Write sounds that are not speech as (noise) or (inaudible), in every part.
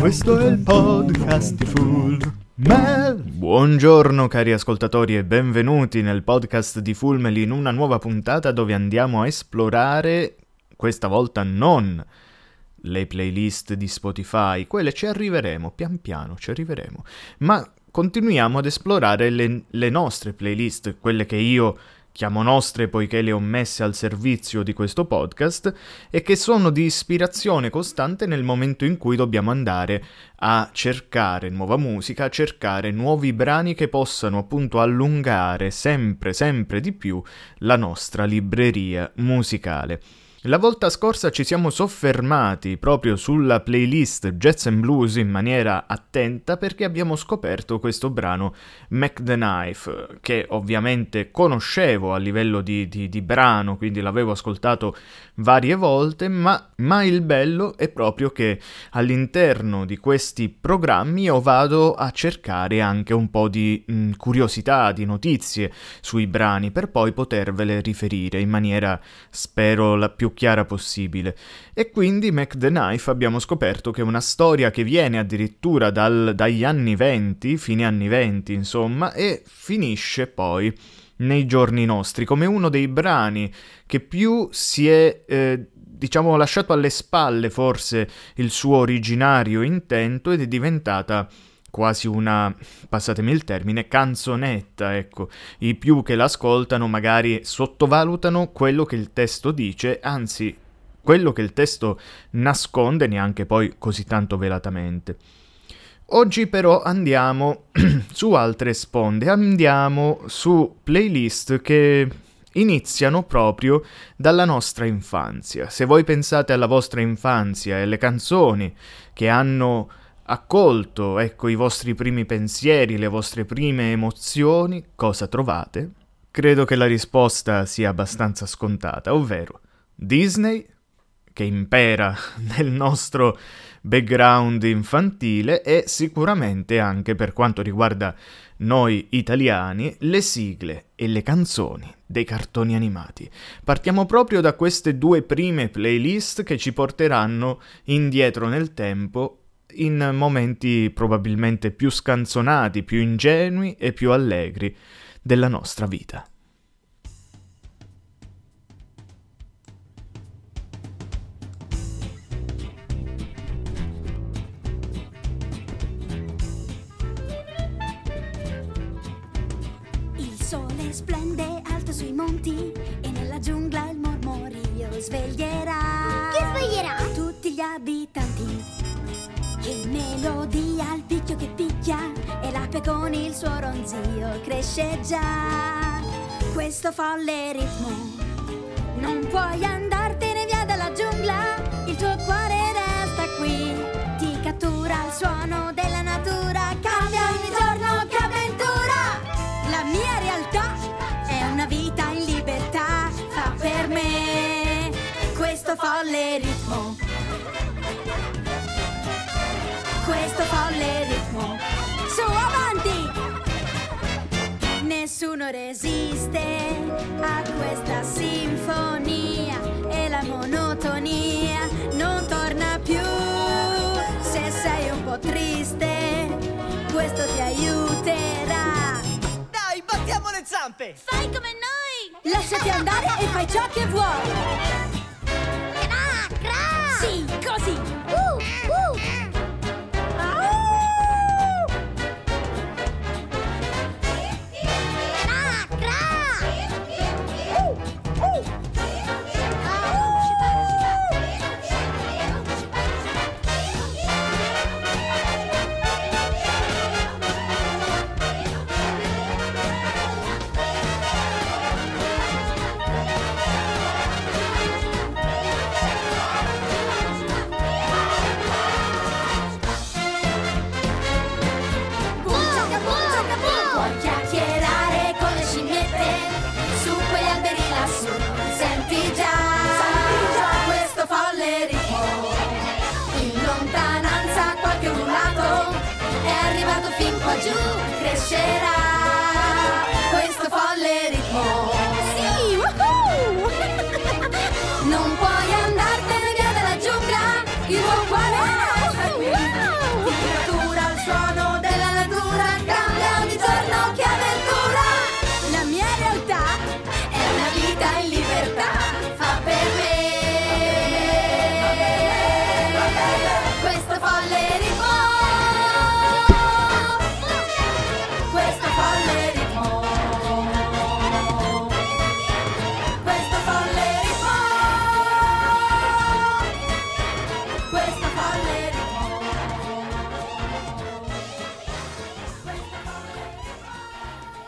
Questo è il podcast di Full Mel. Buongiorno cari ascoltatori e benvenuti nel podcast di Fullmel in una nuova puntata dove andiamo a esplorare, questa volta non le playlist di Spotify, quelle ci arriveremo, pian piano ci arriveremo, ma continuiamo ad esplorare le, le nostre playlist, quelle che io chiamo nostre poiché le ho messe al servizio di questo podcast e che sono di ispirazione costante nel momento in cui dobbiamo andare a cercare nuova musica, a cercare nuovi brani che possano appunto allungare sempre sempre di più la nostra libreria musicale. La volta scorsa ci siamo soffermati proprio sulla playlist Jazz and Blues in maniera attenta perché abbiamo scoperto questo brano Mac the Knife, che ovviamente conoscevo a livello di, di, di brano, quindi l'avevo ascoltato varie volte, ma, ma, il bello è proprio che all'interno di questi programmi io vado a cercare anche un po' di mh, curiosità, di notizie sui brani per poi potervele riferire in maniera, spero, la più chiara possibile. E quindi Mac the Knife abbiamo scoperto che è una storia che viene addirittura dal, dagli anni 20, fine anni 20 insomma, e finisce poi nei giorni nostri come uno dei brani che più si è eh, diciamo lasciato alle spalle forse il suo originario intento ed è diventata quasi una, passatemi il termine, canzonetta, ecco. I più che l'ascoltano magari sottovalutano quello che il testo dice, anzi, quello che il testo nasconde neanche poi così tanto velatamente. Oggi però andiamo (clears throat) su altre sponde, andiamo su playlist che iniziano proprio dalla nostra infanzia. Se voi pensate alla vostra infanzia e alle canzoni che hanno accolto, ecco, i vostri primi pensieri, le vostre prime emozioni, cosa trovate? Credo che la risposta sia abbastanza scontata, ovvero Disney, che impera (laughs) nel nostro background infantile e sicuramente anche per quanto riguarda noi italiani le sigle e le canzoni dei cartoni animati. Partiamo proprio da queste due prime playlist che ci porteranno indietro nel tempo in momenti probabilmente più scanzonati, più ingenui e più allegri della nostra vita. Il sole splende alto sui monti e nella giungla il mormorio sveglierà. Chi sveglierà? Tutti gli abitanti melodia, il picchio che picchia e l'ape con il suo ronzio cresce già. Questo folle ritmo, non puoi andartene via dalla giungla, il tuo cuore resta qui, ti cattura il suono della natura, cambia ogni giorno che avventura. La mia realtà è una vita in libertà, fa per me questo folle ritmo questo folle ritmo. Su avanti! Nessuno resiste a questa sinfonia e la monotonia non torna più. Se sei un po' triste, questo ti aiuterà. Dai, battiamo le zampe! Fai come noi! Lasciati andare e fai ciò che vuoi. Crescerà.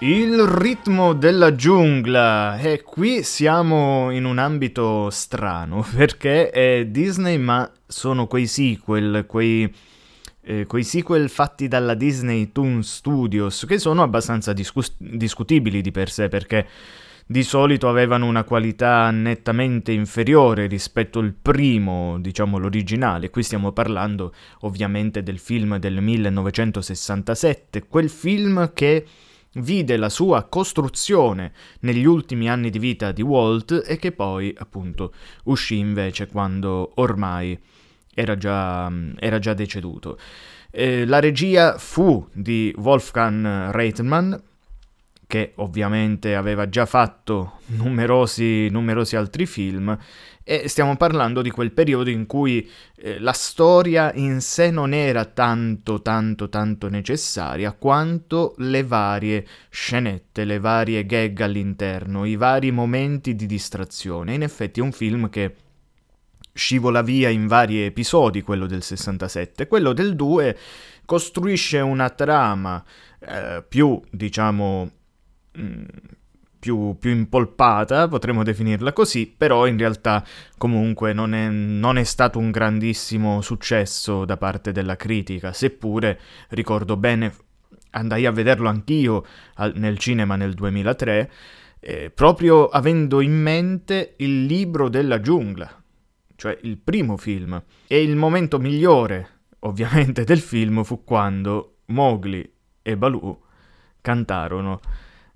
Il ritmo della giungla e qui siamo in un ambito strano (laughs) perché è Disney ma sono quei sequel, quei, eh, quei sequel fatti dalla Disney Toon Studios che sono abbastanza discus- discutibili di per sé perché di solito avevano una qualità nettamente inferiore rispetto al primo, diciamo l'originale. Qui stiamo parlando ovviamente del film del 1967, quel film che vide la sua costruzione negli ultimi anni di vita di Walt e che poi appunto uscì invece quando ormai era già, era già deceduto. Eh, la regia fu di Wolfgang Reitman, che ovviamente aveva già fatto numerosi, numerosi altri film, e stiamo parlando di quel periodo in cui eh, la storia in sé non era tanto, tanto, tanto necessaria quanto le varie scenette, le varie gag all'interno, i vari momenti di distrazione. In effetti è un film che scivola via in vari episodi, quello del 67. Quello del 2 costruisce una trama eh, più, diciamo, Mm, più, più, impolpata, potremmo definirla così, però in realtà comunque non è, non è, stato un grandissimo successo da parte della critica, seppure ricordo bene, andai a vederlo anch'io al, nel cinema nel 2003, eh, proprio avendo in mente il libro della giungla, cioè il primo film, e il momento migliore ovviamente (laughs) del film fu quando Mowgli e Baloo cantarono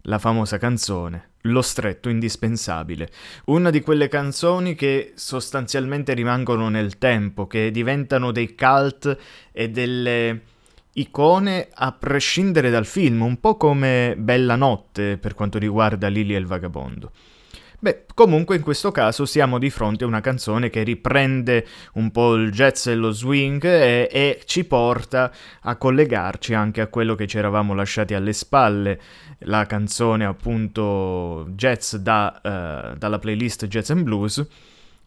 la famosa canzone Lo stretto indispensabile, una di quelle canzoni che sostanzialmente rimangono nel tempo, che diventano dei cult e delle icone a prescindere dal film, un po' come Bella notte per quanto riguarda Lily e il vagabondo. Beh, comunque in questo caso siamo di fronte a una canzone che riprende un po' il jazz e lo swing e, e ci porta a collegarci anche a quello che ci eravamo lasciati alle spalle, la canzone appunto jazz da, uh, dalla playlist Jazz and Blues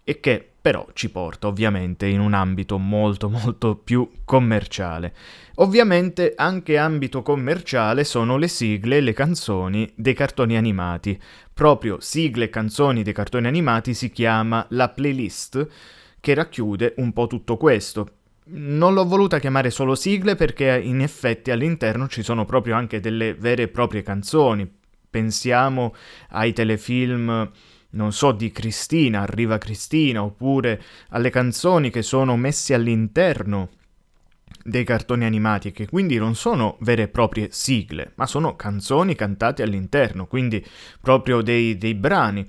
e che però ci porta ovviamente in un ambito molto molto più commerciale. Ovviamente anche ambito commerciale sono le sigle e le canzoni dei cartoni animati. Proprio sigle e canzoni dei cartoni animati si chiama la playlist che racchiude un po' tutto questo. Non l'ho voluta chiamare solo sigle perché in effetti all'interno ci sono proprio anche delle vere e proprie canzoni. Pensiamo ai telefilm non so, di Cristina, Arriva Cristina, oppure alle canzoni che sono messe all'interno dei cartoni animati, che quindi non sono vere e proprie sigle, ma sono canzoni cantate all'interno, quindi proprio dei, dei brani,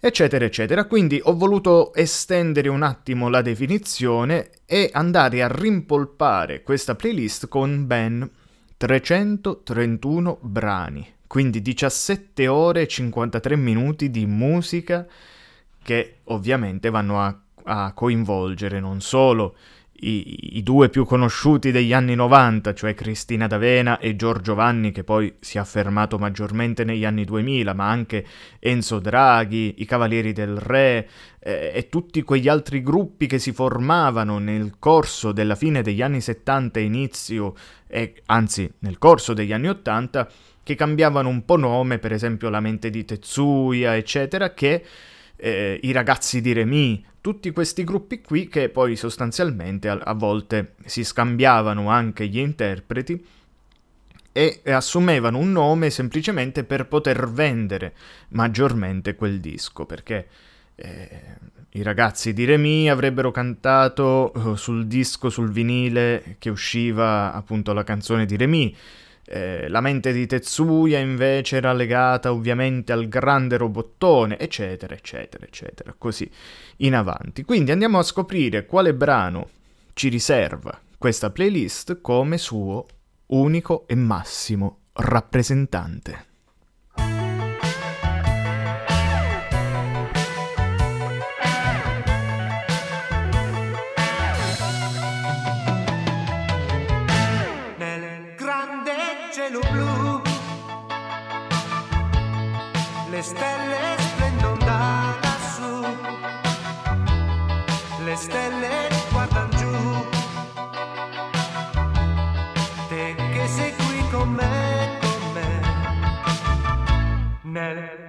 eccetera, eccetera. Quindi ho voluto estendere un attimo la definizione e andare a rimpolpare questa playlist con ben 331 brani. Quindi 17 ore e 53 minuti di musica che ovviamente vanno a, a coinvolgere non solo i, i, due più conosciuti degli anni 90, cioè Cristina D'Avena e Giorgio Vanni, che poi si è affermato maggiormente negli anni 2000, ma anche Enzo Draghi, i Cavalieri del Re eh, e tutti quegli altri gruppi che si formavano nel corso della fine degli anni 70 e inizio, e, anzi nel corso degli anni 80, che cambiavano un po' nome, per esempio la mente di Tetsuya, eccetera, che eh, i ragazzi di Remy, tutti questi gruppi qui che poi sostanzialmente a, a volte si scambiavano anche gli interpreti e assumevano un nome semplicemente per poter vendere maggiormente quel disco, perché eh, i ragazzi di Remy avrebbero cantato eh, sul disco, sul vinile che usciva appunto la canzone di Remy, eh, la mente di Tetsuya invece era legata ovviamente al grande robottone, eccetera, eccetera, eccetera, così in avanti. Quindi andiamo a scoprire quale brano ci riserva questa playlist come suo unico e massimo rappresentante. nel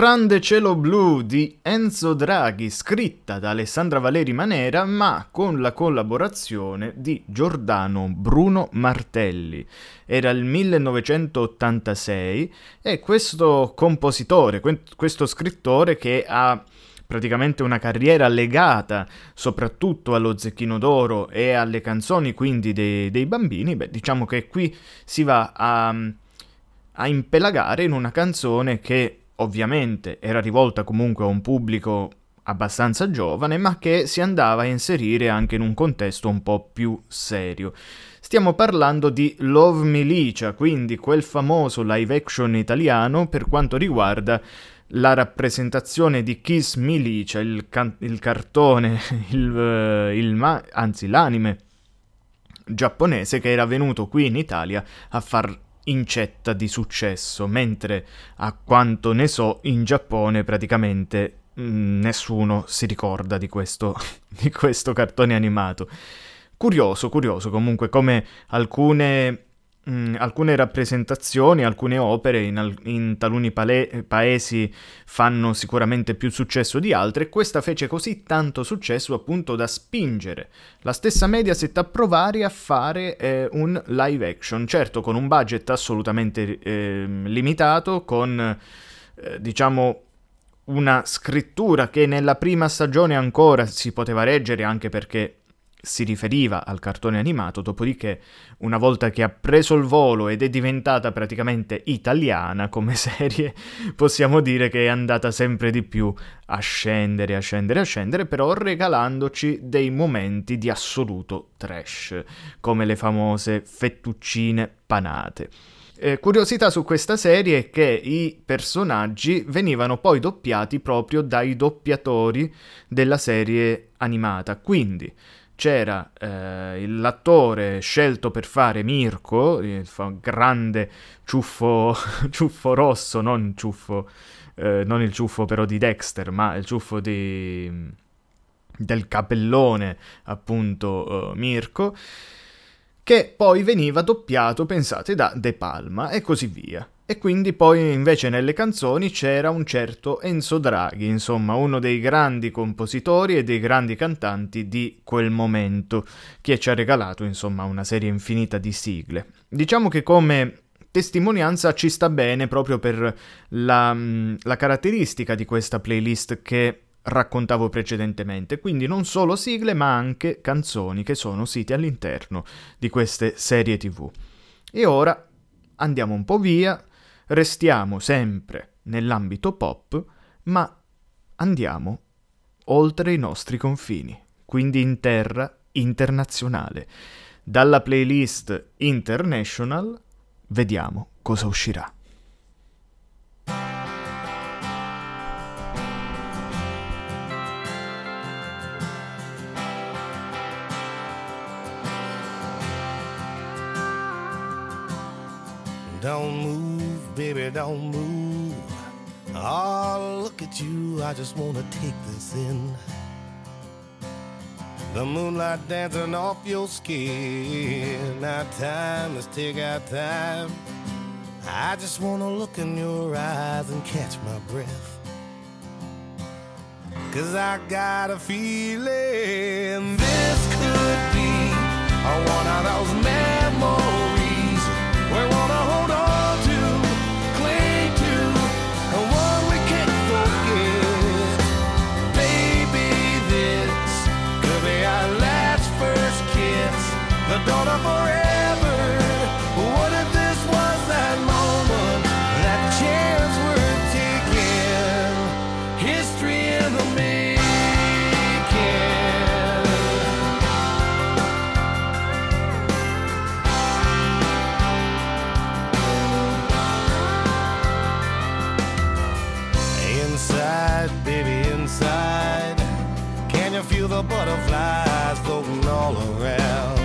grande cielo blu di Enzo Draghi, scritta da Alessandra Valeri Manera, ma con la collaborazione di Giordano Bruno Martelli. Era il 1986 e questo compositore, que- questo scrittore che ha praticamente una carriera legata soprattutto allo Zecchino d'Oro e alle canzoni quindi dei, dei bambini, beh, diciamo che qui si va a, a impelagare in una canzone che ovviamente era rivolta comunque a un pubblico abbastanza giovane, ma che si andava a inserire anche in un contesto un po' più serio. Stiamo parlando di Love Milicia, quindi quel famoso live action italiano per quanto riguarda la rappresentazione di Kiss Milicia, il, can- il cartone, (laughs) il, il ma- anzi l'anime giapponese che era venuto qui in Italia a far incetta di successo, mentre a quanto ne so in Giappone praticamente mm, nessuno si ricorda di questo, (laughs) di questo cartone animato. Curioso, curioso comunque come alcune, mm, alcune rappresentazioni, alcune opere in, al- in taluni pale- paesi fanno sicuramente più successo di altre e questa fece così tanto successo appunto da spingere la stessa Mediaset a provare a fare eh, un live action, certo con un budget assolutamente ehm, limitato, con eh, diciamo una scrittura che nella prima stagione ancora si poteva reggere anche perché si riferiva al cartone animato, dopodiché una volta che ha preso il volo ed è diventata praticamente italiana come (laughs) serie, possiamo dire che è andata sempre di più a scendere, a scendere, a scendere, però regalandoci dei momenti di assoluto trash, come le famose fettuccine panate. Eh, curiosità su questa serie è che i personaggi venivano poi doppiati proprio dai doppiatori della serie animata, quindi c'era eh, l'attore scelto per fare Mirko, il grande ciuffo, (laughs) ciuffo rosso, non ciuffo, eh, non il ciuffo però di Dexter, ma il ciuffo di, del capellone, appunto, uh, Mirko, che poi veniva doppiato, pensate, da De Palma e così via. E quindi poi invece nelle canzoni c'era un certo Enzo Draghi, insomma uno dei grandi compositori e dei grandi cantanti di quel momento, che ci ha regalato insomma una serie infinita di sigle. Diciamo che come testimonianza ci sta bene proprio per la, la caratteristica di questa playlist che raccontavo precedentemente, quindi non solo sigle ma anche canzoni che sono siti all'interno di queste serie tv. E ora andiamo un po' via Restiamo sempre nell'ambito pop, ma andiamo oltre i nostri confini, quindi in terra internazionale. Dalla playlist International vediamo cosa uscirà. Don't move, baby, don't move. Oh, look at you, I just wanna take this in. The moonlight dancing off your skin. Now time, let's take our time. I just wanna look in your eyes and catch my breath. Cause I got a feeling this could be one of those memories we wanna hold butterflies floating all around?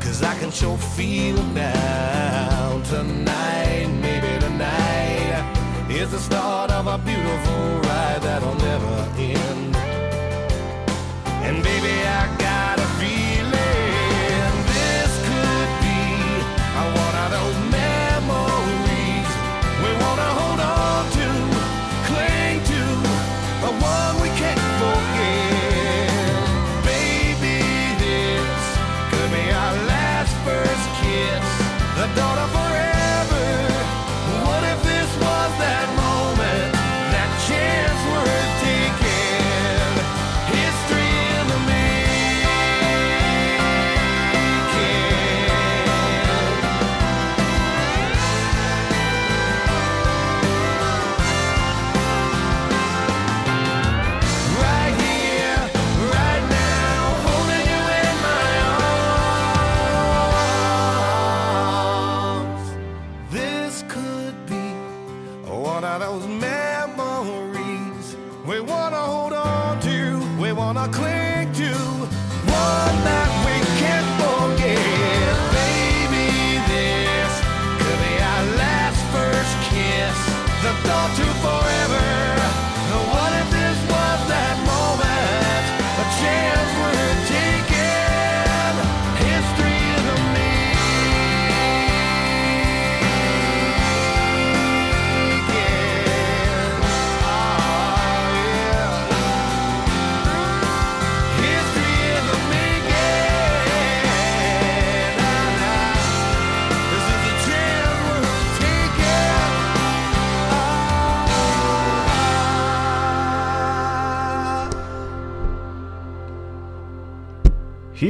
Cause I can sure feel now. Tonight, maybe tonight, is the start of a beautiful ride that'll never end.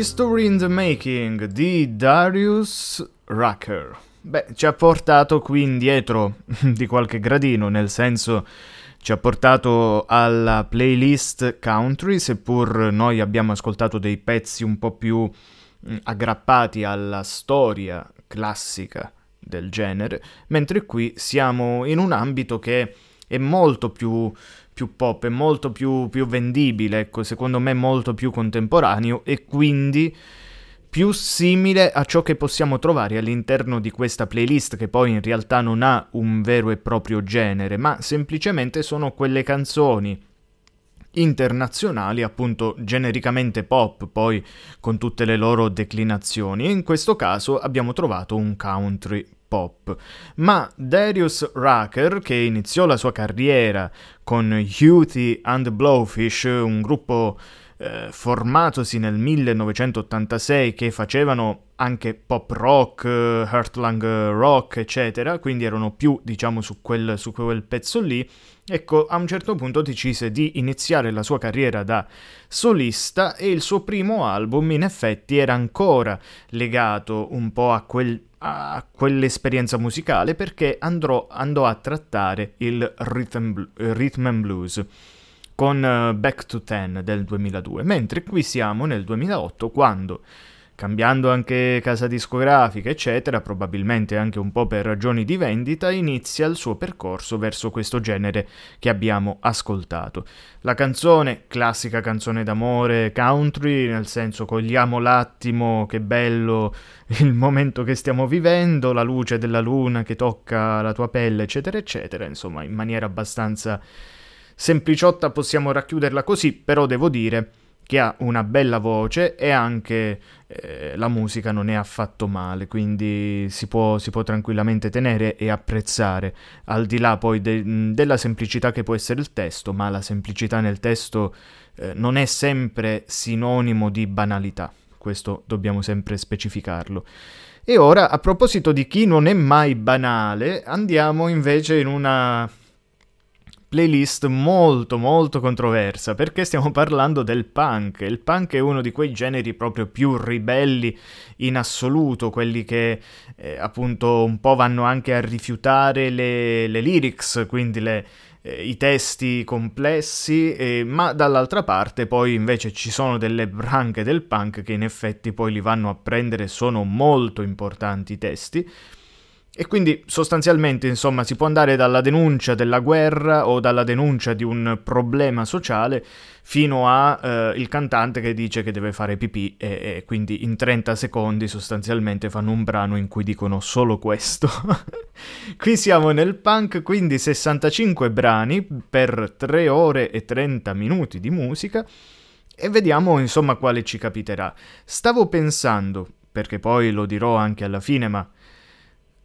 History in the Making di Darius Rucker. Beh, ci ha portato qui indietro (laughs) di qualche gradino, nel senso ci ha portato alla playlist country, seppur noi abbiamo ascoltato dei pezzi un po' più mm, aggrappati alla storia classica del genere, mentre qui siamo in un ambito che è molto più, più pop, è molto più, più vendibile, ecco, secondo me molto più contemporaneo e quindi più simile a ciò che possiamo trovare all'interno di questa playlist che poi in realtà non ha un vero e proprio genere, ma semplicemente sono quelle canzoni internazionali, appunto genericamente pop, poi con tutte le loro declinazioni, e in questo caso abbiamo trovato un country pop. Ma Darius Rucker, che iniziò la sua carriera con Houthi and Blowfish, un gruppo eh, formatosi nel 1986 che facevano anche pop rock, Heartland rock, eccetera, quindi erano più, diciamo, su quel, su quel pezzo lì. Ecco, a un certo punto decise di iniziare la sua carriera da solista e il suo primo album in effetti era ancora legato un po' a, quel, a quell'esperienza musicale perché andrò, andò a trattare il rhythm, rhythm and blues con uh, Back to Ten del 2002, mentre qui siamo nel 2008 quando, cambiando anche casa discografica eccetera, probabilmente anche un po' per ragioni di vendita, inizia il suo percorso verso questo genere che abbiamo ascoltato. La canzone, classica canzone d'amore country, nel senso cogliamo l'attimo, che bello (laughs) il momento che stiamo vivendo, la luce della luna che tocca la tua pelle eccetera eccetera, insomma in maniera abbastanza Sempliciotta possiamo racchiuderla così, però devo dire che ha una bella voce e anche eh, la musica non è affatto male, quindi si può, si può, tranquillamente tenere e apprezzare, al di là poi de- della semplicità che può essere il testo, ma la semplicità nel testo eh, non è sempre sinonimo di banalità, questo dobbiamo sempre specificarlo. E ora, a proposito di chi non è mai banale, andiamo invece in una playlist molto molto controversa perché stiamo (laughs) parlando del punk. Il punk è uno di quei generi proprio più ribelli in assoluto, quelli che eh, appunto un po' vanno anche a rifiutare le, le lyrics, quindi le, eh, i testi complessi, eh, ma dall'altra parte poi invece ci sono delle branche del punk che in effetti poi li vanno a prendere, sono molto importanti i testi e quindi sostanzialmente, insomma, si può andare dalla denuncia della guerra o dalla denuncia di un problema sociale fino a eh, cantante che dice che deve fare pipì e, e, quindi in 30 secondi sostanzialmente fanno un brano in cui dicono solo questo. (laughs) Qui siamo nel punk, quindi 65 brani per 3 ore e 30 minuti di musica e vediamo insomma quale ci capiterà. Stavo pensando, perché poi lo dirò anche alla fine, ma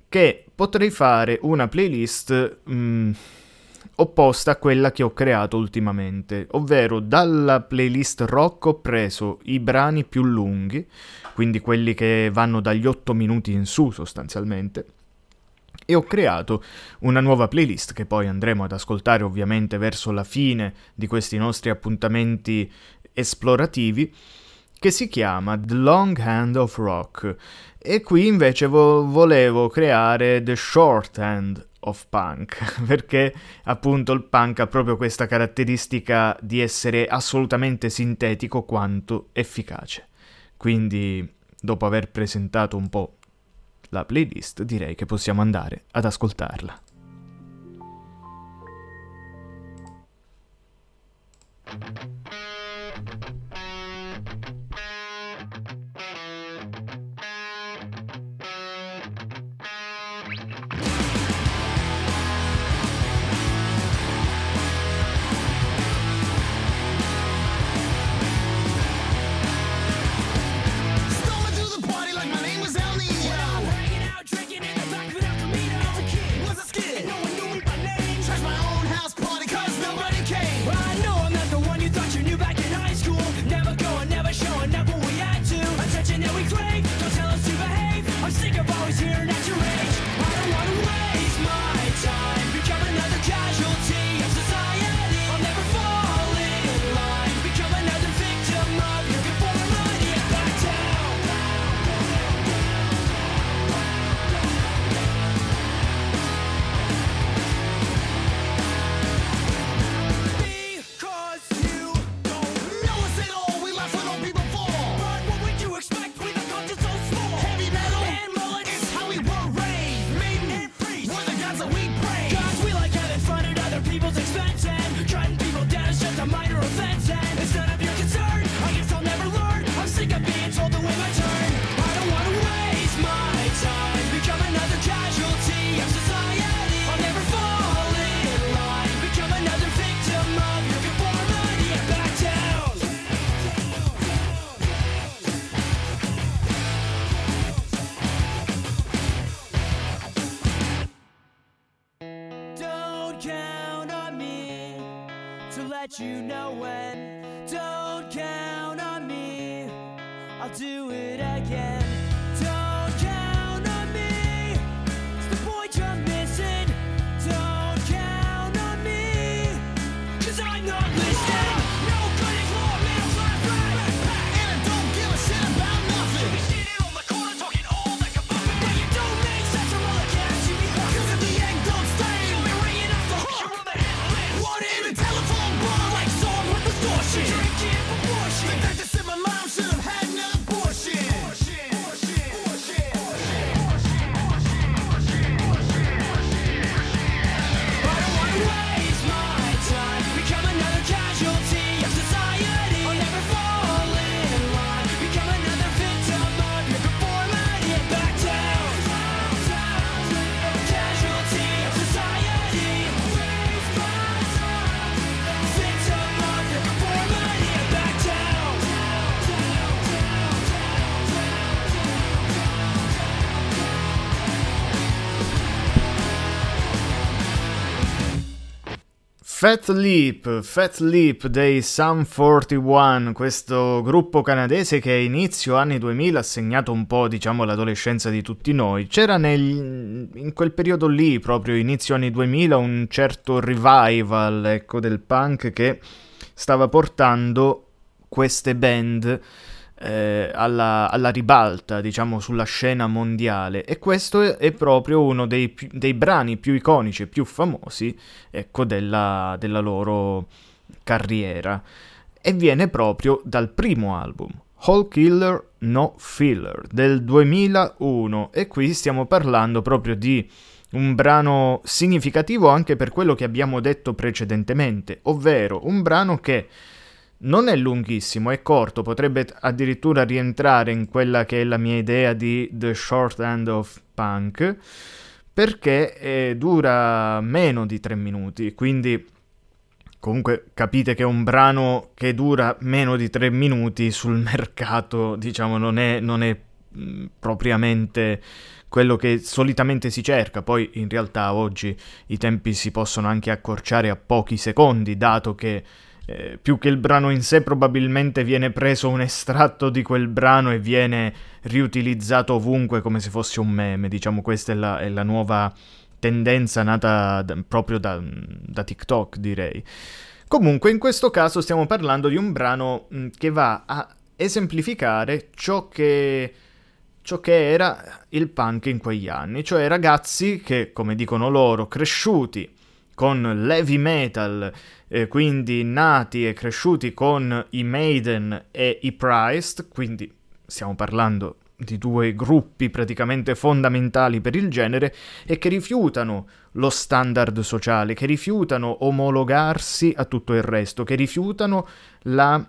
che potrei fare una playlist mh, mm, opposta a quella che ho creato ultimamente, ovvero dalla playlist rock ho preso i brani più lunghi, quindi quelli che vanno dagli 8 minuti in su sostanzialmente, e ho creato una nuova playlist che poi andremo ad ascoltare ovviamente verso la fine di questi nostri appuntamenti esplorativi che si chiama The Long Hand of Rock e qui invece vo- volevo creare The Short Hand of Punk (laughs) perché appunto il punk ha proprio questa caratteristica di essere assolutamente sintetico quanto efficace. Quindi dopo aver presentato un po' la playlist direi che possiamo andare ad ascoltarla. Storming Fat Leap, Fat Leap dei Sum 41, questo gruppo canadese che a inizio anni 2000 ha segnato un po', diciamo, l'adolescenza di tutti noi. C'era nel- in quel periodo lì, proprio inizio anni 2000, un certo revival, ecco, del punk che stava portando queste band eh, alla, alla ribalta, diciamo, sulla scena mondiale. E questo è, è proprio uno dei, dei brani più iconici e più famosi, ecco, della, della loro carriera. E viene proprio dal primo album, Whole Killer No Filler, del 2001. E qui stiamo parlando proprio di un brano significativo anche per quello che abbiamo detto precedentemente, ovvero un brano che non è lunghissimo, è corto, potrebbe addirittura rientrare in quella che è la mia idea di The Short End of Punk, perché eh, dura meno di tre minuti, quindi comunque capite che un brano che dura meno di tre minuti sul (laughs) mercato, diciamo, non è, non è mh, propriamente quello che solitamente si cerca, poi in realtà oggi i tempi si possono anche accorciare a pochi secondi, dato che eh, più che il brano in sé probabilmente viene preso un estratto di quel brano e viene riutilizzato ovunque come se fosse un meme, diciamo questa è la, è la nuova tendenza nata da- proprio da, da TikTok direi. Comunque in questo caso stiamo parlando di un brano mh, che va a esemplificare ciò che ciò che era il punk in quegli anni, cioè ragazzi che, come dicono loro, cresciuti con l'heavy metal, eh, quindi nati e cresciuti con i Maiden e i Priest, quindi stiamo parlando di due gruppi praticamente fondamentali per il genere e che rifiutano lo standard sociale, che rifiutano omologarsi a tutto il resto, che rifiutano la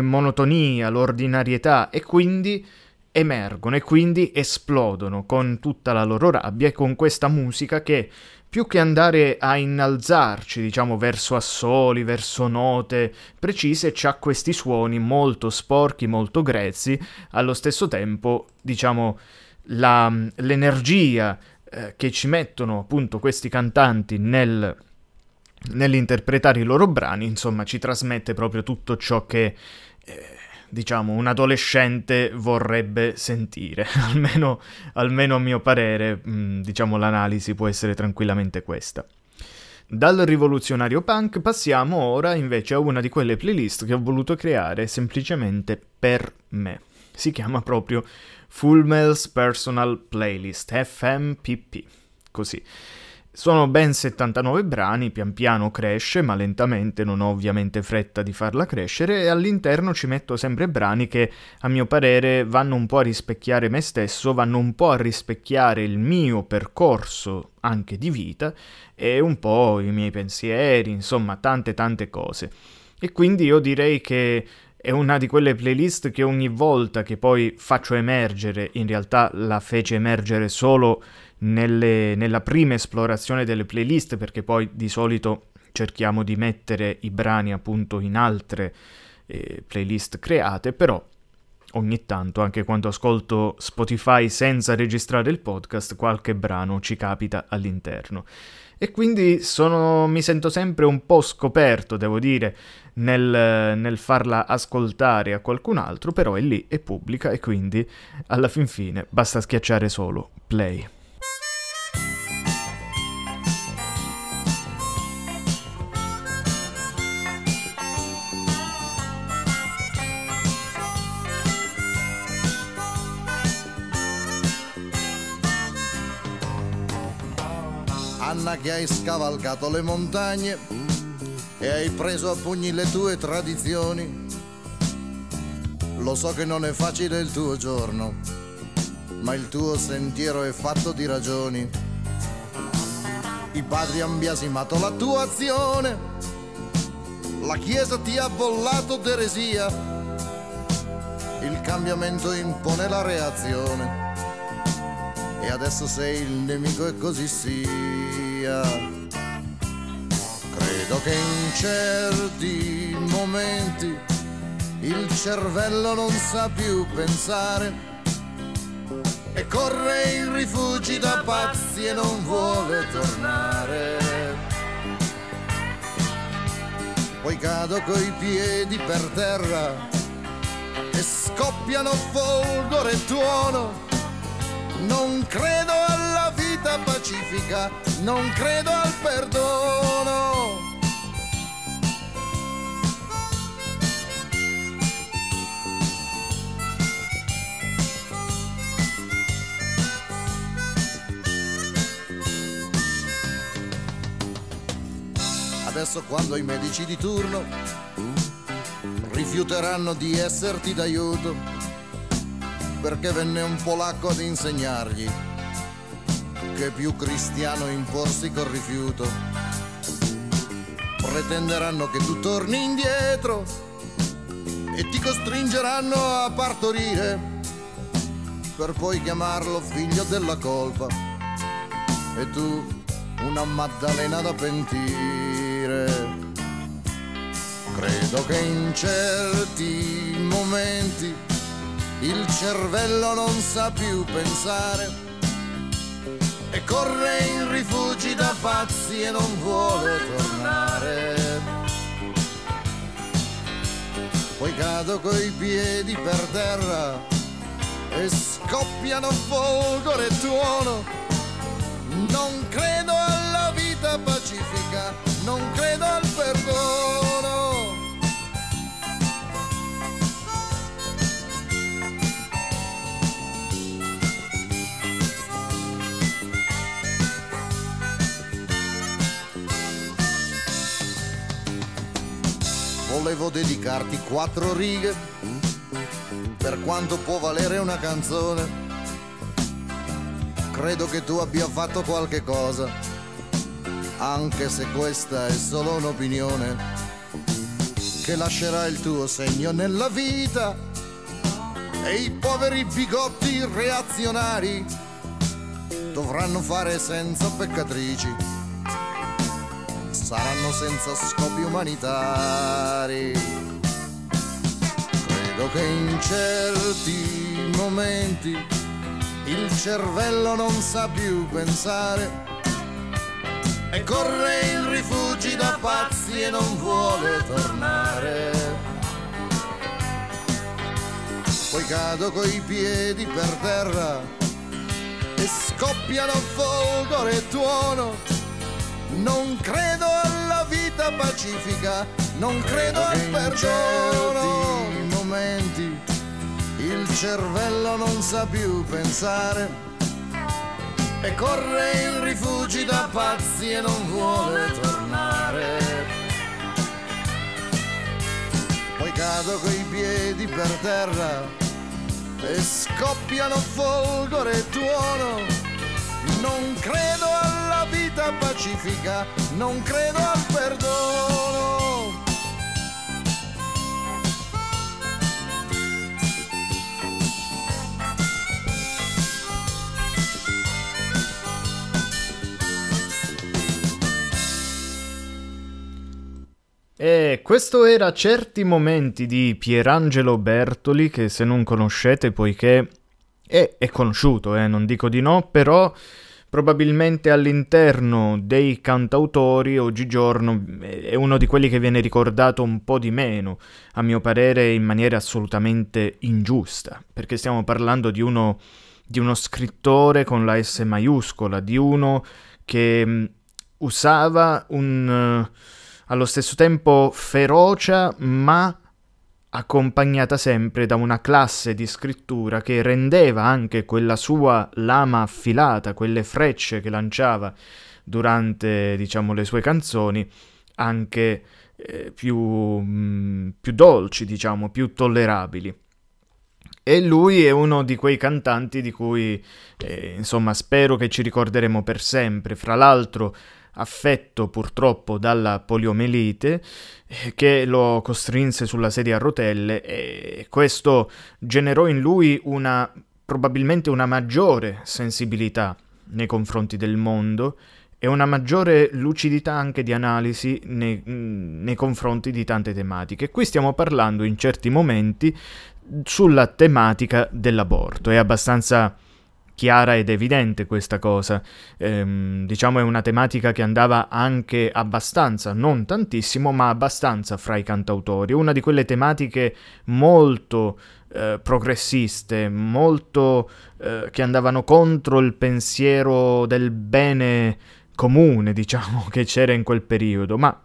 monotonia, l'ordinarietà e quindi emergono e quindi esplodono con tutta la loro rabbia e con questa musica che più che andare a innalzarci, diciamo, verso assoli, verso note precise, c'ha questi suoni molto sporchi, molto grezzi, allo stesso tempo, diciamo, la- l'energia eh, che ci mettono appunto questi cantanti nel, nell'interpretare i loro brani, insomma, ci trasmette proprio tutto ciò che, eh, diciamo, un adolescente vorrebbe sentire. (laughs) almeno, almeno a mio parere, mh, diciamo, l'analisi può essere tranquillamente questa. Dal rivoluzionario punk passiamo ora invece a una di quelle playlist che ho voluto creare semplicemente per me. Si chiama proprio Full Mel's Personal Playlist, FMPP, così. Sono ben 79 brani, pian piano cresce, ma lentamente, non ho ovviamente fretta di farla crescere, e all'interno ci metto sempre brani che, a mio parere, vanno un po' a rispecchiare me stesso, vanno un po' a rispecchiare il mio percorso anche di vita e un po' i miei pensieri, insomma, tante tante cose. E quindi io direi che è una di quelle playlist che ogni volta che poi faccio emergere, in realtà la fece emergere solo nelle- nella prima esplorazione delle playlist, perché poi di solito cerchiamo di mettere i brani appunto in altre eh, playlist create, però ogni tanto, anche quando ascolto Spotify senza registrare il podcast, qualche brano ci capita all'interno. E quindi sono, mi sento sempre un po' scoperto, devo dire, nel, nel, farla ascoltare a qualcun altro, però è lì, è pubblica e quindi alla fin fine basta schiacciare solo play. Che hai scavalcato le montagne e hai preso a pugni le tue tradizioni. Lo so che non è facile il tuo giorno, ma il tuo sentiero è fatto di ragioni. I padri hanno biasimato la tua azione, la Chiesa ti ha bollato d'eresia, il cambiamento impone la reazione e adesso sei il nemico e così sia. Credo che in certi momenti il cervello non sa più pensare e corre in rifugi da pazzi e non vuole tornare. Poi cado coi piedi per terra e scoppiano folgore e tuono non credo alla vita pacifica, non credo al perdono. Adesso quando i medici di turno rifiuteranno di esserti d'aiuto, perché venne un polacco ad insegnargli che più cristiano imporsi col rifiuto. Pretenderanno che tu torni indietro e ti costringeranno a partorire per poi chiamarlo figlio della colpa e tu una Maddalena da pentire. Credo che in certi momenti il cervello non sa più pensare e corre in rifugi da pazzi e non vuole tornare. Poi cado coi piedi per terra e scoppiano folgore e tuono. Non credo alla vita pacifica, non credo al perdono. Volevo dedicarti quattro righe per quanto può valere una canzone. Credo che tu abbia fatto qualche cosa, anche se questa è solo un'opinione, che lascerà il tuo segno nella vita e i poveri bigotti reazionari dovranno fare senza peccatrici saranno senza scopi umanitari. Credo che in certi momenti il cervello non sa più pensare e corre in rifugi da pazzi e non vuole tornare. Poi cado coi piedi per terra e scoppiano folgore e tuono non credo alla vita pacifica, non credo al perdono. Momenti il cervello non sa più pensare e corre in rifugi da pazzi e non vuole tornare. Poi cado coi piedi per terra e scoppiano folgore e tuono. Non credo alla vita pacifica, non credo al perdono. E questo era certi momenti di Pierangelo Bertoli che se non conoscete poiché è, è conosciuto, eh, non dico di no, però probabilmente all'interno dei cantautori oggigiorno è uno di quelli che viene ricordato un po' di meno, a mio parere in maniera assolutamente ingiusta, perché stiamo parlando di uno, di uno scrittore con la S maiuscola, di uno che mh, usava un... Uh, allo stesso tempo ferocia, ma accompagnata sempre da una classe di scrittura che rendeva anche quella sua lama affilata, quelle frecce che lanciava durante, diciamo, le sue canzoni, anche eh, più, mh, mm, più dolci, diciamo, più tollerabili. E lui è uno di quei cantanti di cui, eh, insomma, spero che ci ricorderemo per sempre. Fra l'altro, affetto purtroppo dalla poliomelite eh, che lo costrinse sulla sedia a rotelle e questo generò in lui una probabilmente una maggiore sensibilità nei confronti del mondo e una maggiore lucidità anche di analisi nei, nei confronti di tante tematiche. Qui stiamo parlando in certi momenti sulla tematica dell'aborto. È abbastanza chiara ed evidente questa cosa. Ehm, diciamo è una tematica che andava anche abbastanza, non tantissimo, ma abbastanza fra i cantautori. Una di quelle tematiche molto eh, progressiste, molto eh, che andavano contro il pensiero del bene comune, (laughs) diciamo, che c'era in quel periodo, ma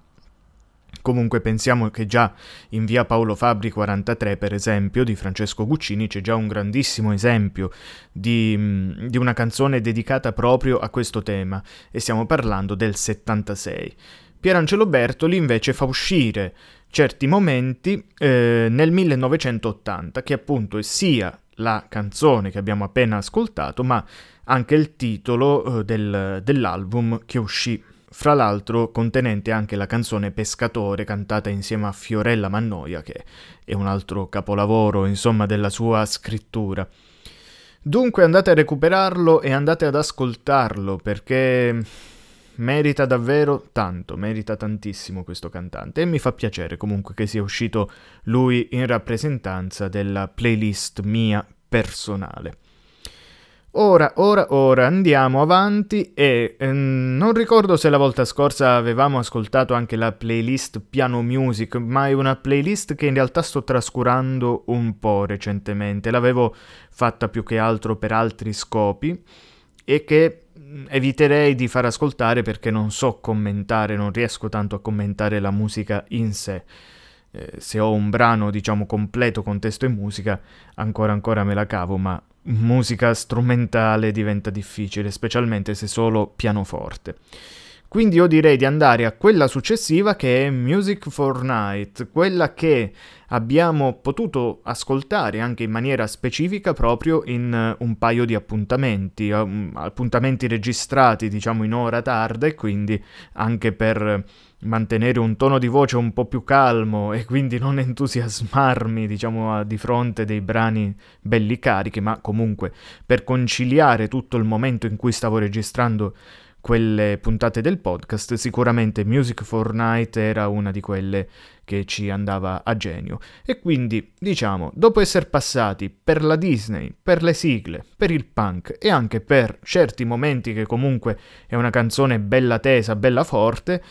Comunque pensiamo che già in via Paolo Fabri 43, per esempio, di Francesco Guccini, c'è già un grandissimo esempio di, mm, di, una canzone dedicata proprio a questo tema, e stiamo parlando del 76. Pierangelo Bertoli invece fa uscire certi momenti eh, nel 1980, che appunto è sia la canzone che abbiamo appena ascoltato, ma anche il titolo eh, del, dell'album che uscì fra l'altro contenente anche la canzone Pescatore cantata insieme a Fiorella Mannoia, che è un altro capolavoro, insomma, della sua scrittura. Dunque andate a recuperarlo e andate ad ascoltarlo perché merita davvero tanto, merita tantissimo questo cantante e mi fa piacere comunque che sia uscito lui in rappresentanza della playlist mia personale. Ora, ora, ora andiamo avanti e ehm, non ricordo se la volta scorsa avevamo ascoltato anche la playlist Piano Music, ma è una playlist che in realtà sto trascurando un po' recentemente. L'avevo fatta più che altro per altri scopi e che eviterei di far ascoltare perché non so commentare, non riesco tanto a commentare la musica in sé. Eh, se ho un brano, diciamo, completo con testo e musica, ancora ancora me la cavo, ma musica strumentale diventa difficile, specialmente se solo pianoforte. Quindi io direi di andare a quella successiva che è Music for Night, quella che abbiamo potuto ascoltare anche in maniera specifica proprio in un paio di appuntamenti, um, appuntamenti registrati diciamo in ora tarda e quindi anche per mantenere un tono di voce un po' più calmo e quindi non (laughs) entusiasmarmi, diciamo, di fronte dei brani belli carichi, ma comunque per conciliare tutto il momento in cui stavo registrando quelle puntate del podcast, sicuramente Music for Night era una di quelle che ci andava a genio. E quindi, diciamo, dopo essere passati per la Disney, per le sigle, per il punk e anche per certi momenti che comunque è una canzone bella tesa, bella forte,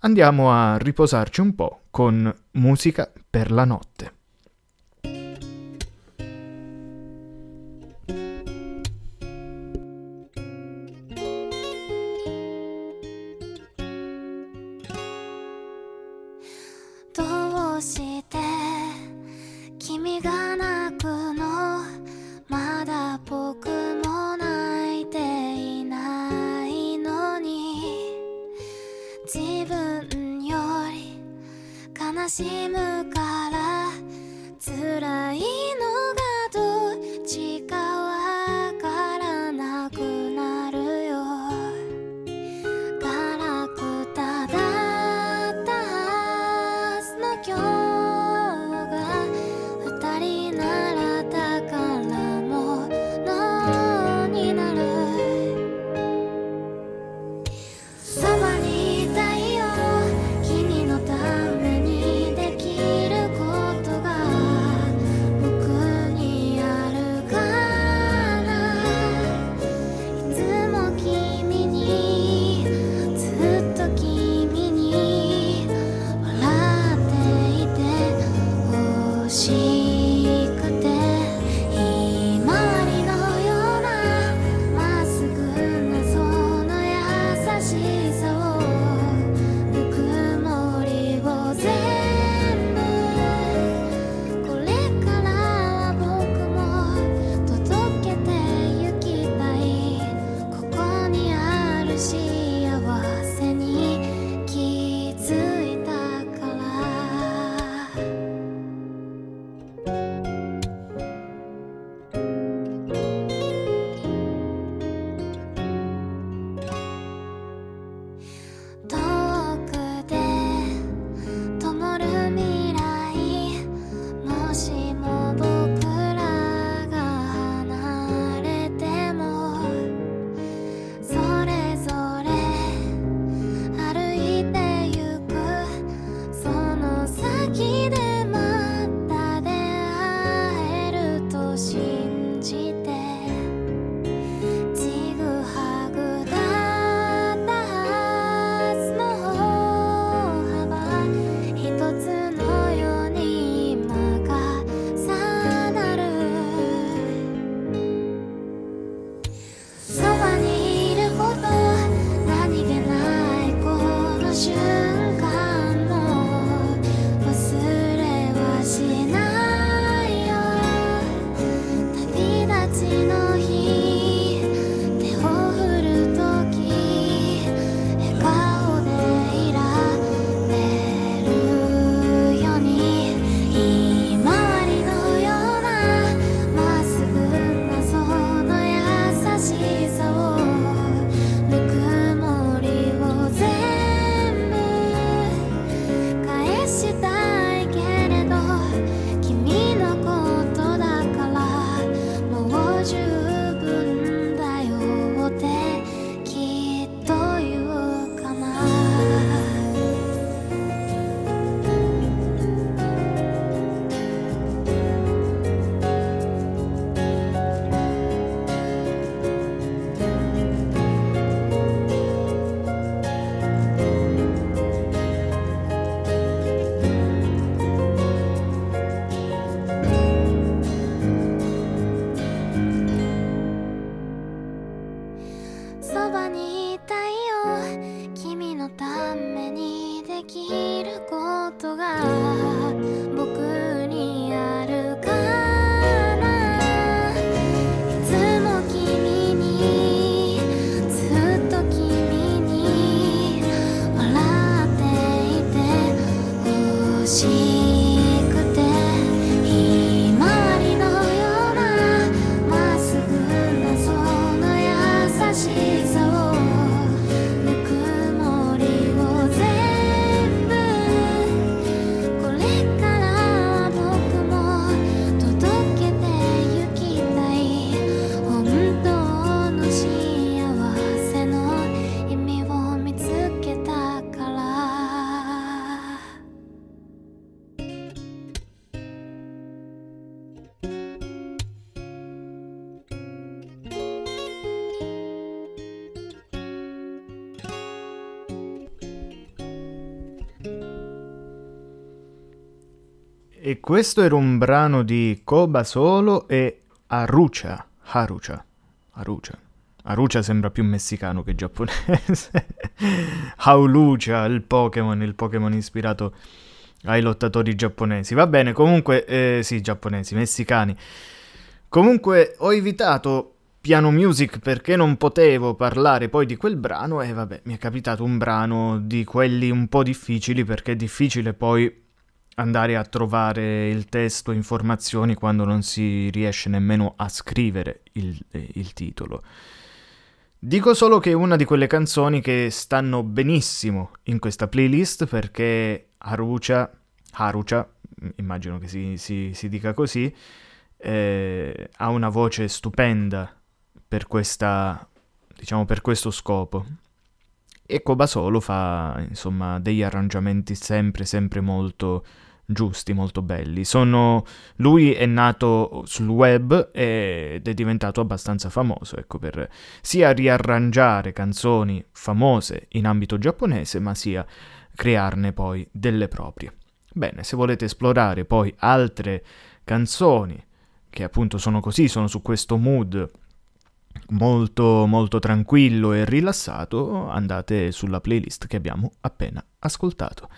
andiamo a riposarci un po' con musica per la notte. E questo era un brano di Koba Solo e Arucha. Harucha. Arucha. Arucha sembra più messicano che giapponese. (laughs) Haulucha, il Pokémon, il Pokémon ispirato ai lottatori giapponesi. Va bene, comunque, eh, sì, giapponesi, messicani. Comunque ho evitato piano music perché non potevo parlare poi di quel brano e vabbè, mi è capitato un brano di quelli un po' difficili perché è difficile poi andare a trovare il testo, informazioni quando non si riesce nemmeno a scrivere il, il titolo. Dico solo che è una di quelle canzoni che stanno benissimo in questa playlist perché Harucha, Harucha, immagino che si, si- si dica così, eh, ha una voce stupenda per questa, diciamo, per questo scopo. E Kobasolo fa, insomma, degli arrangiamenti sempre, sempre molto giusti, molto belli. Sono... Lui è nato sul web ed è diventato abbastanza famoso, ecco, per sia riarrangiare canzoni famose in ambito giapponese, ma sia crearne poi delle proprie. Bene, se volete esplorare poi altre canzoni che appunto sono così, sono su questo mood molto molto tranquillo e rilassato, andate sulla playlist che abbiamo appena ascoltato.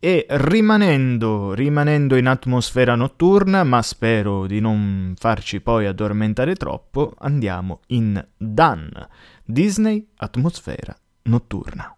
E rimanendo, rimanendo in atmosfera notturna, ma spero di non farci poi addormentare troppo, andiamo in Dan, Disney Atmosfera Notturna.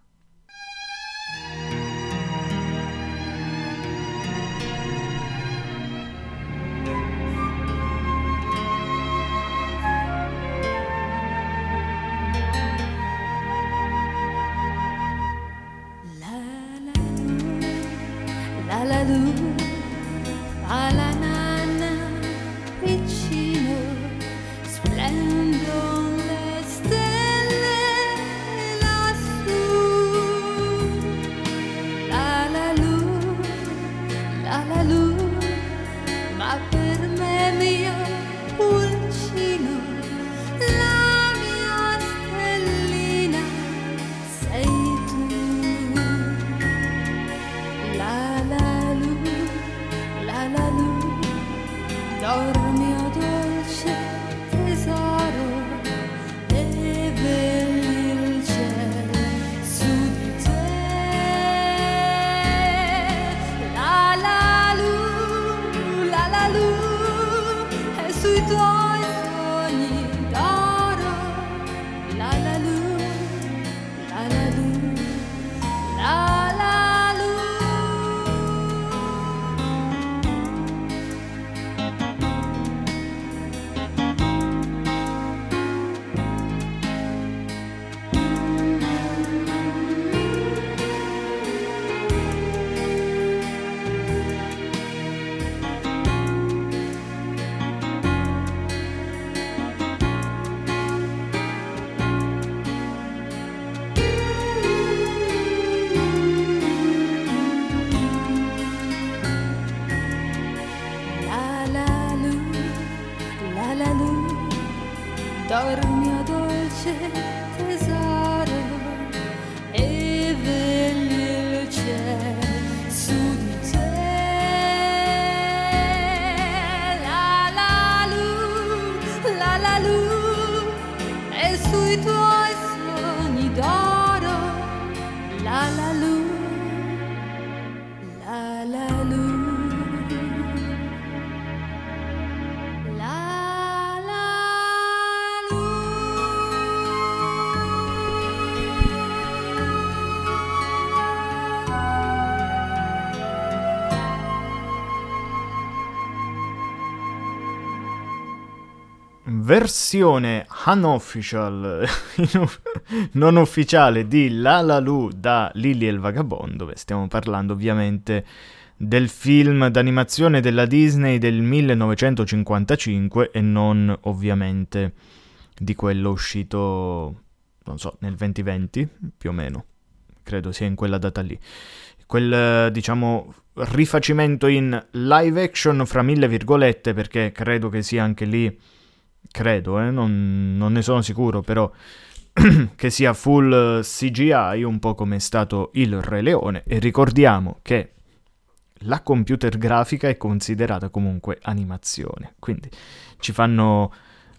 Versione unofficial, (laughs) non ufficiale di La La Lu da Lily e il Vagabondo, dove stiamo parlando ovviamente del film d'animazione della Disney del 1955 e non ovviamente di quello uscito, non so, nel 2020 più o meno, credo sia in quella data lì. Quel, diciamo, rifacimento in live action fra mille virgolette, perché credo che sia anche lì credo, eh, non, non ne sono sicuro, però (clears throat) che sia full CGI, un po' come è stato il Re Leone, e ricordiamo che la computer grafica è considerata comunque animazione, quindi ci fanno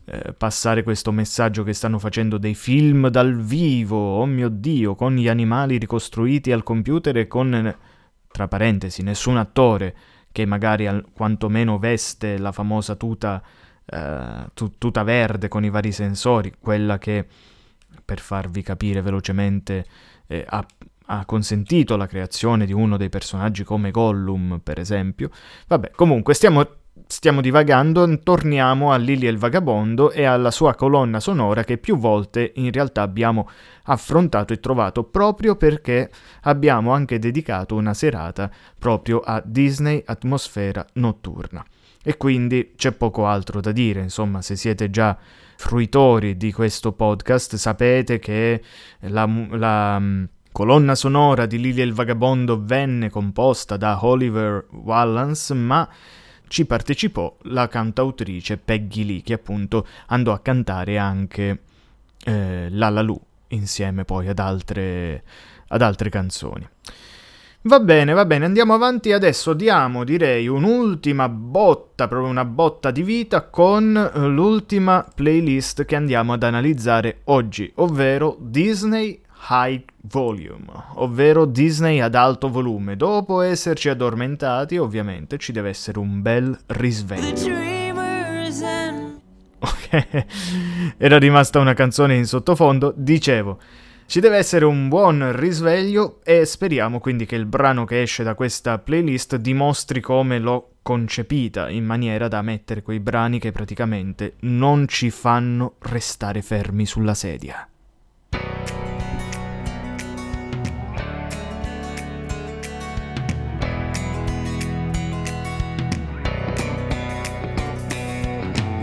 eh, passare questo messaggio che stanno facendo dei film dal vivo, oh mio dio, con gli animali ricostruiti al computer e con, tra parentesi, nessun attore che magari al, quantomeno veste la famosa tuta eh, tu- tuta verde con i vari sensori, quella che, per farvi capire velocemente, eh, ha, ha consentito la creazione di uno dei personaggi come Gollum, per esempio. Vabbè, comunque stiamo stiamo divagando, torniamo a Lily e il Vagabondo e alla sua colonna sonora che più volte in realtà abbiamo affrontato e trovato proprio perché abbiamo anche dedicato una serata proprio a Disney Atmosfera Notturna. E quindi c'è poco altro da dire, insomma, se siete già fruitori di questo podcast sapete che la, la um, colonna sonora di Lily e il Vagabondo venne composta da Oliver Wallace, ma ci partecipò la cantautrice Peggy Lee, che appunto andò a cantare anche eh, La La Lu, insieme poi ad altre, ad altre canzoni. Va bene, va bene, andiamo avanti. Adesso diamo, direi, un'ultima botta, proprio una botta di vita con eh, l'ultima playlist che andiamo ad analizzare oggi, ovvero Disney High Volume, ovvero Disney ad alto volume. Dopo esserci addormentati, ovviamente ci deve essere un bel risveglio. Ok, (laughs) era rimasta una canzone in sottofondo, dicevo. Ci deve essere un buon risveglio e speriamo quindi che il brano che esce da questa playlist dimostri come l'ho concepita in maniera da mettere quei brani che praticamente non ci fanno restare fermi sulla sedia.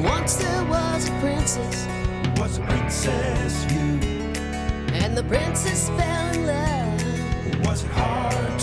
Once there was a princess, Was a princess? And the princess fell in love. Was it hard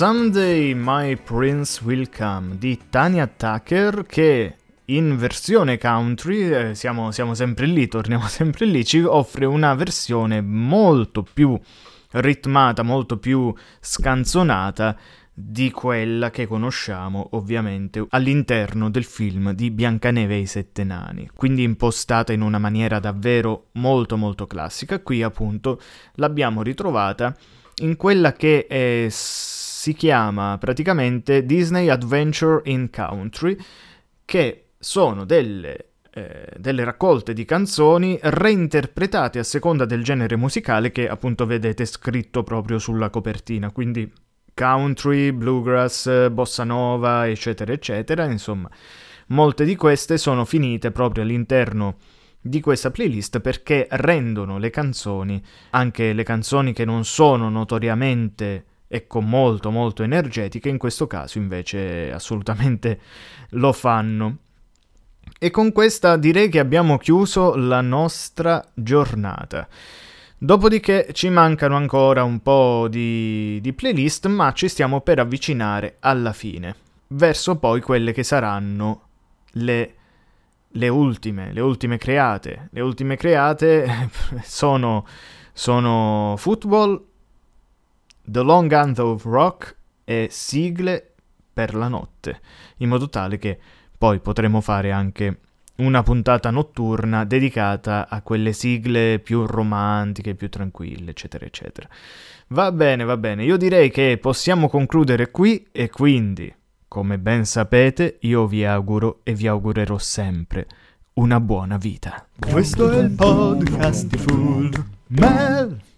Someday My Prince Will Come di Tanya Tucker che in versione country, eh, siamo, siamo sempre lì, torniamo (laughs) sempre lì, ci offre una versione molto più ritmata, molto più scanzonata di quella che conosciamo ovviamente all'interno del film di Biancaneve e i Sette Nani, quindi impostata in una maniera davvero molto molto classica. Qui appunto l'abbiamo ritrovata in quella che eh, si chiama praticamente Disney Adventure in Country, che sono delle, eh, delle raccolte di canzoni reinterpretate a seconda del genere musicale che appunto vedete scritto proprio sulla copertina, quindi country, bluegrass, bossa nova, eccetera, eccetera, insomma, molte di queste sono finite proprio all'interno di questa playlist perché rendono le canzoni, anche le canzoni che non sono notoriamente ecco molto molto energetiche, in questo caso invece assolutamente lo fanno. E con questa direi che abbiamo chiuso la nostra giornata. Dopodiché ci mancano ancora un po' di, di playlist, ma ci stiamo per avvicinare alla fine, verso poi quelle che saranno le le ultime, le ultime create. Le ultime create (laughs) sono, sono Football, The Long Anthem of Rock e sigle per la notte, in modo tale che poi potremo fare anche una puntata notturna dedicata a quelle sigle più romantiche, più tranquille, eccetera, eccetera. Va bene, va bene, io direi che possiamo concludere qui e quindi come ben sapete, io vi auguro e vi augurerò sempre una buona vita. Questo è il podcast di Full Mel.